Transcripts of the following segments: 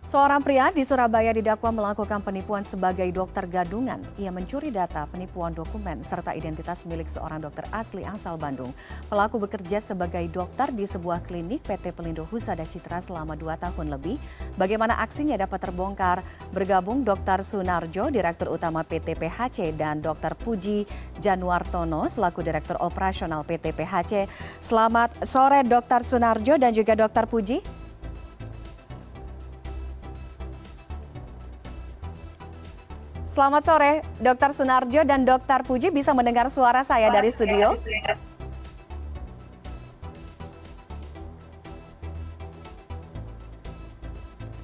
Seorang pria di Surabaya didakwa melakukan penipuan sebagai dokter gadungan. Ia mencuri data penipuan dokumen serta identitas milik seorang dokter asli asal Bandung. Pelaku bekerja sebagai dokter di sebuah klinik PT Pelindo Husada Citra selama dua tahun lebih. Bagaimana aksinya dapat terbongkar? Bergabung Dr. Sunarjo, Direktur Utama PT PHC dan Dr. Puji Januartono selaku Direktur Operasional PT PHC. Selamat sore Dr. Sunarjo dan juga Dr. Puji. Selamat sore, Dr. Sunarjo dan Dr. Puji bisa mendengar suara saya dari studio.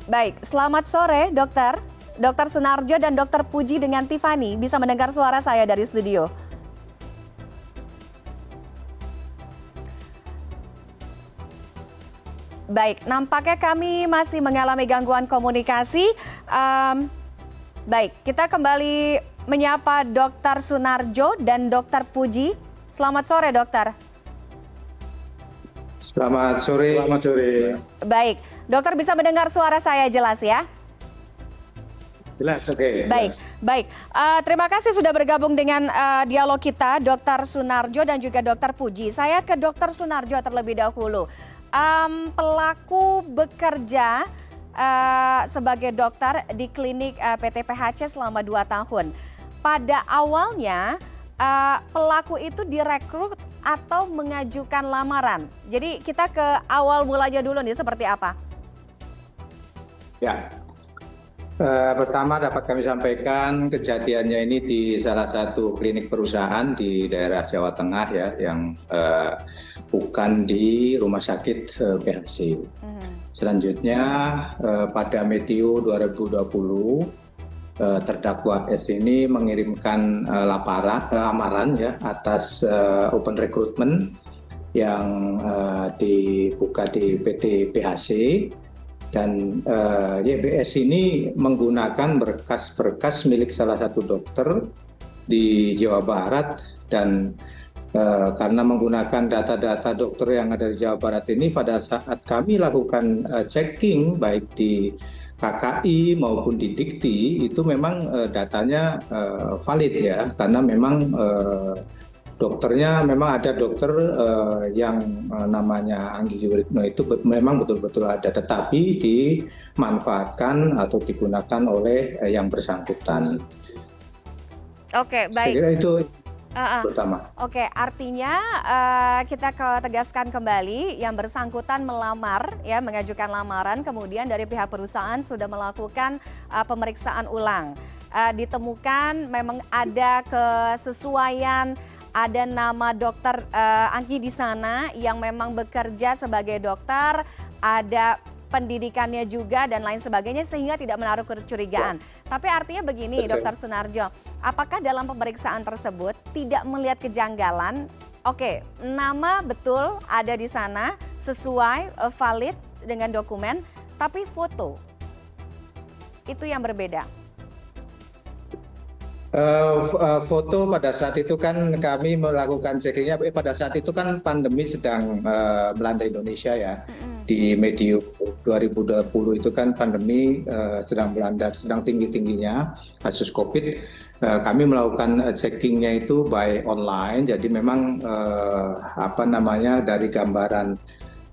Baik, selamat sore, Dokter. Dr. Sunarjo dan Dr. Puji dengan Tiffany bisa mendengar suara saya dari studio. Baik, nampaknya kami masih mengalami gangguan komunikasi. Um, Baik, kita kembali menyapa Dr. Sunarjo dan Dr. Puji. Selamat sore, dokter. Selamat sore. Selamat sore. Baik, dokter bisa mendengar suara saya jelas ya? Jelas, oke. Okay, baik, jelas. baik. Uh, terima kasih sudah bergabung dengan uh, dialog kita, Dr. Sunarjo dan juga Dr. Puji. Saya ke Dr. Sunarjo terlebih dahulu. Um, pelaku bekerja uh, sebagai dokter di klinik uh, PT PHC selama dua tahun. Pada awalnya uh, pelaku itu direkrut atau mengajukan lamaran. Jadi kita ke awal mulanya dulu nih seperti apa? Ya, uh, pertama dapat kami sampaikan kejadiannya ini di salah satu klinik perusahaan di daerah Jawa Tengah ya, yang uh, bukan di rumah sakit PHC. Hmm selanjutnya eh, pada medio 2020 eh, terdakwa S ini mengirimkan eh, laparan lamaran ya atas open recruitment yang dibuka di PT PHC dan YBS ini menggunakan berkas-berkas milik salah satu dokter di Jawa Barat dan Eh, karena menggunakan data-data dokter yang ada di Jawa Barat ini pada saat kami lakukan uh, checking baik di KKI maupun di Dikti itu memang uh, datanya uh, valid ya karena memang uh, dokternya memang ada dokter uh, yang uh, namanya Anggi Yuritno itu memang betul-betul ada tetapi dimanfaatkan atau digunakan oleh uh, yang bersangkutan. Oke, baik. Saya kira itu uh, uh. Oke, artinya uh, kita tegaskan kembali yang bersangkutan melamar ya mengajukan lamaran kemudian dari pihak perusahaan sudah melakukan uh, pemeriksaan ulang. Uh, ditemukan memang ada kesesuaian ada nama dokter uh, Anggi di sana yang memang bekerja sebagai dokter, ada pendidikannya juga dan lain sebagainya sehingga tidak menaruh kecurigaan. Ya. Tapi artinya begini, Betul. Dokter Sunarjo, apakah dalam pemeriksaan tersebut tidak melihat kejanggalan? Oke, nama betul ada di sana sesuai uh, valid dengan dokumen, tapi foto itu yang berbeda. Uh, uh, foto pada saat itu kan kami melakukan checkingnya eh, pada saat itu kan pandemi sedang uh, melanda Indonesia ya. Mm -hmm di medium 2020 itu kan pandemi uh, sedang melanda sedang tinggi tingginya kasus covid. Uh, kami melakukan uh, checkingnya itu by online. Jadi memang uh, apa namanya dari gambaran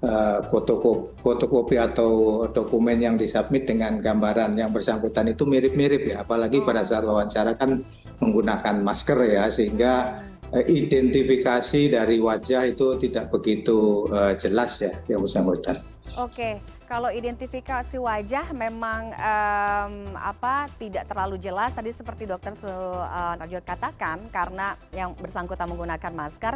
uh, fotokopi, fotokopi atau dokumen yang disubmit dengan gambaran yang bersangkutan itu mirip-mirip ya. Apalagi pada saat wawancara kan menggunakan masker ya sehingga identifikasi dari wajah itu tidak begitu uh, jelas ya yang bersangkutan. Oke, kalau identifikasi wajah memang um, apa tidak terlalu jelas tadi seperti dokter uh, katakan karena yang bersangkutan menggunakan masker.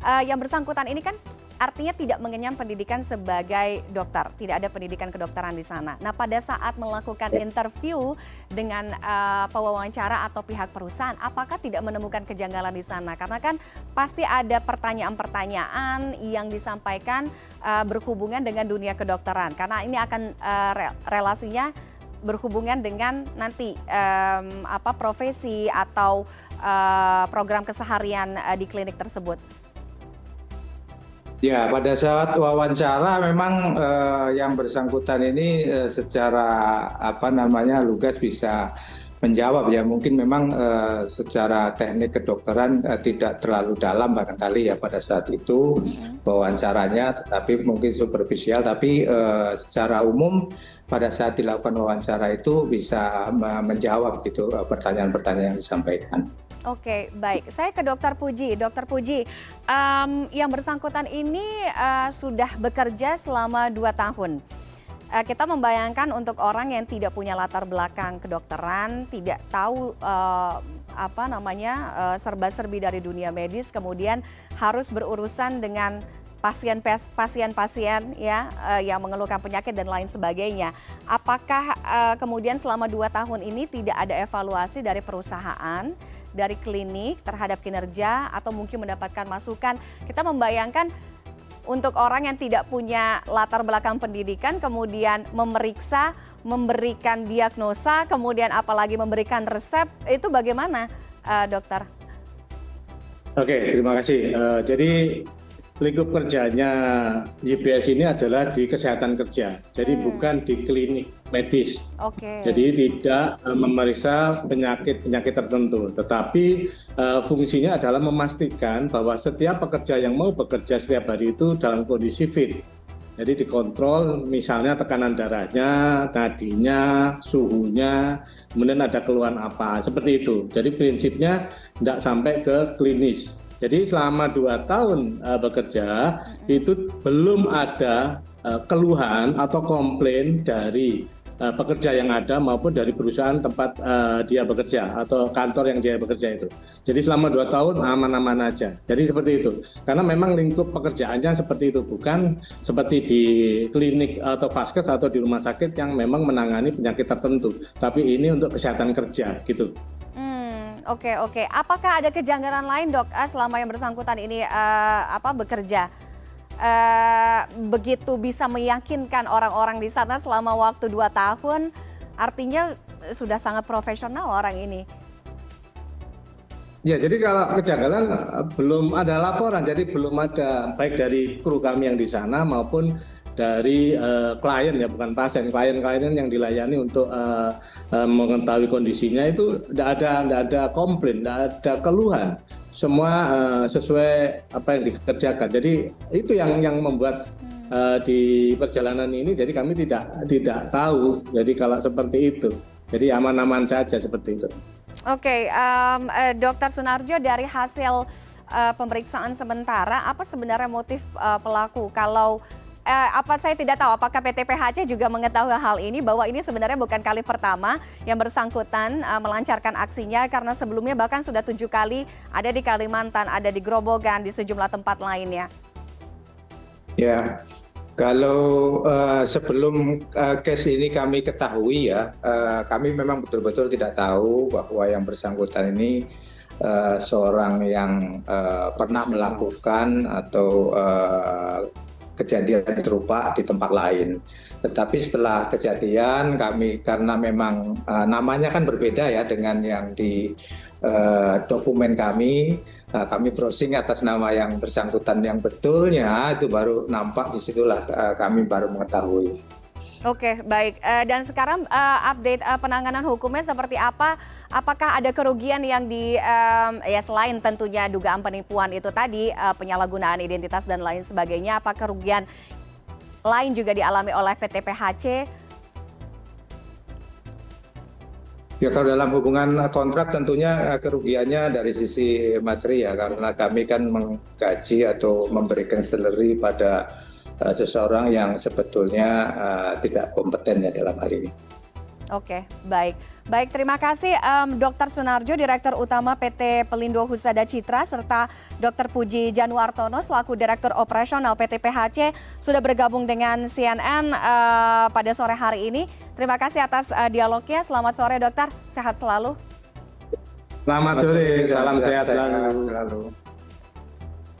Uh, yang bersangkutan ini kan artinya tidak mengenyam pendidikan sebagai dokter, tidak ada pendidikan kedokteran di sana. Nah, pada saat melakukan ya. interview dengan uh, pewawancara atau pihak perusahaan, apakah tidak menemukan kejanggalan di sana? Karena kan pasti ada pertanyaan-pertanyaan yang disampaikan uh, berhubungan dengan dunia kedokteran, karena ini akan uh, relasinya berhubungan dengan nanti um, apa profesi atau uh, program keseharian uh, di klinik tersebut. Ya, pada saat wawancara memang uh, yang bersangkutan ini uh, secara apa namanya lugas bisa menjawab ya mungkin memang uh, secara teknik kedokteran uh, tidak terlalu dalam barangkali ya pada saat itu mm-hmm. wawancaranya tetapi mungkin superficial tapi uh, secara umum pada saat dilakukan wawancara itu bisa menjawab gitu pertanyaan-pertanyaan yang disampaikan. Oke, baik. Saya ke Dokter Puji. Dokter Puji, um, yang bersangkutan ini uh, sudah bekerja selama dua tahun. Uh, kita membayangkan untuk orang yang tidak punya latar belakang kedokteran, tidak tahu uh, apa namanya uh, serba-serbi dari dunia medis, kemudian harus berurusan dengan pasien-pasien ya uh, yang mengeluhkan penyakit dan lain sebagainya. Apakah uh, kemudian selama dua tahun ini tidak ada evaluasi dari perusahaan? Dari klinik terhadap kinerja atau mungkin mendapatkan masukan. Kita membayangkan untuk orang yang tidak punya latar belakang pendidikan kemudian memeriksa, memberikan diagnosa, kemudian apalagi memberikan resep itu bagaimana, uh, dokter? Oke, terima kasih. Uh, jadi lingkup kerjanya YPS ini adalah di kesehatan kerja, jadi hmm. bukan di klinik medis. Okay. Jadi tidak uh, memeriksa penyakit-penyakit tertentu, tetapi uh, fungsinya adalah memastikan bahwa setiap pekerja yang mau bekerja setiap hari itu dalam kondisi fit. Jadi dikontrol misalnya tekanan darahnya, nadinya, suhunya, kemudian ada keluhan apa, seperti itu. Jadi prinsipnya tidak sampai ke klinis jadi selama dua tahun uh, bekerja itu belum ada uh, keluhan atau komplain dari uh, pekerja yang ada maupun dari perusahaan tempat uh, dia bekerja atau kantor yang dia bekerja itu. Jadi selama dua tahun aman-aman aja. Jadi seperti itu. Karena memang lingkup pekerjaannya seperti itu, bukan seperti di klinik atau vaskes atau di rumah sakit yang memang menangani penyakit tertentu. Tapi ini untuk kesehatan kerja gitu. Oke oke. Apakah ada kejanggalan lain dok uh, selama yang bersangkutan ini uh, apa bekerja? Uh, begitu bisa meyakinkan orang-orang di sana selama waktu dua tahun, artinya sudah sangat profesional orang ini. Ya, jadi kalau kejanggalan belum ada laporan, jadi belum ada baik dari kru kami yang di sana maupun dari uh, klien ya bukan pasien klien-klien yang dilayani untuk uh, uh, mengetahui kondisinya itu tidak ada tidak ada komplain tidak ada keluhan. Semua uh, sesuai apa yang dikerjakan. Jadi itu yang yang membuat uh, di perjalanan ini jadi kami tidak tidak tahu. Jadi kalau seperti itu jadi aman-aman saja seperti itu. Oke, okay, um, Dokter Sunarjo dari hasil uh, pemeriksaan sementara apa sebenarnya motif uh, pelaku? Kalau apa saya tidak tahu apakah PT PHC juga mengetahui hal ini bahwa ini sebenarnya bukan kali pertama yang bersangkutan uh, melancarkan aksinya karena sebelumnya bahkan sudah tujuh kali ada di Kalimantan, ada di Grobogan, di sejumlah tempat lainnya. Ya, kalau uh, sebelum uh, ini kami ketahui ya, uh, kami memang betul-betul tidak tahu bahwa yang bersangkutan ini uh, seorang yang uh, pernah melakukan atau uh, kejadian serupa di tempat lain. Tetapi setelah kejadian kami karena memang uh, namanya kan berbeda ya dengan yang di uh, dokumen kami, uh, kami browsing atas nama yang bersangkutan yang betulnya itu baru nampak di situlah uh, kami baru mengetahui. Oke, baik. Uh, dan sekarang uh, update uh, penanganan hukumnya seperti apa? Apakah ada kerugian yang di ya selain tentunya dugaan penipuan itu tadi, penyalahgunaan identitas dan lain sebagainya, apa kerugian lain juga dialami oleh PT PHC? Ya kalau dalam hubungan kontrak tentunya kerugiannya dari sisi materi ya karena kami kan menggaji atau memberikan salary pada seseorang yang sebetulnya uh, tidak kompeten ya dalam hal ini. Oke, baik. Baik, terima kasih um, Dr. Sunarjo, Direktur Utama PT Pelindo Husada Citra, serta Dr. Puji Januartono, selaku Direktur Operasional PT PHC, sudah bergabung dengan CNN uh, pada sore hari ini. Terima kasih atas uh, dialognya. Selamat sore, dokter. Sehat selalu. Selamat sore, salam sehat selalu.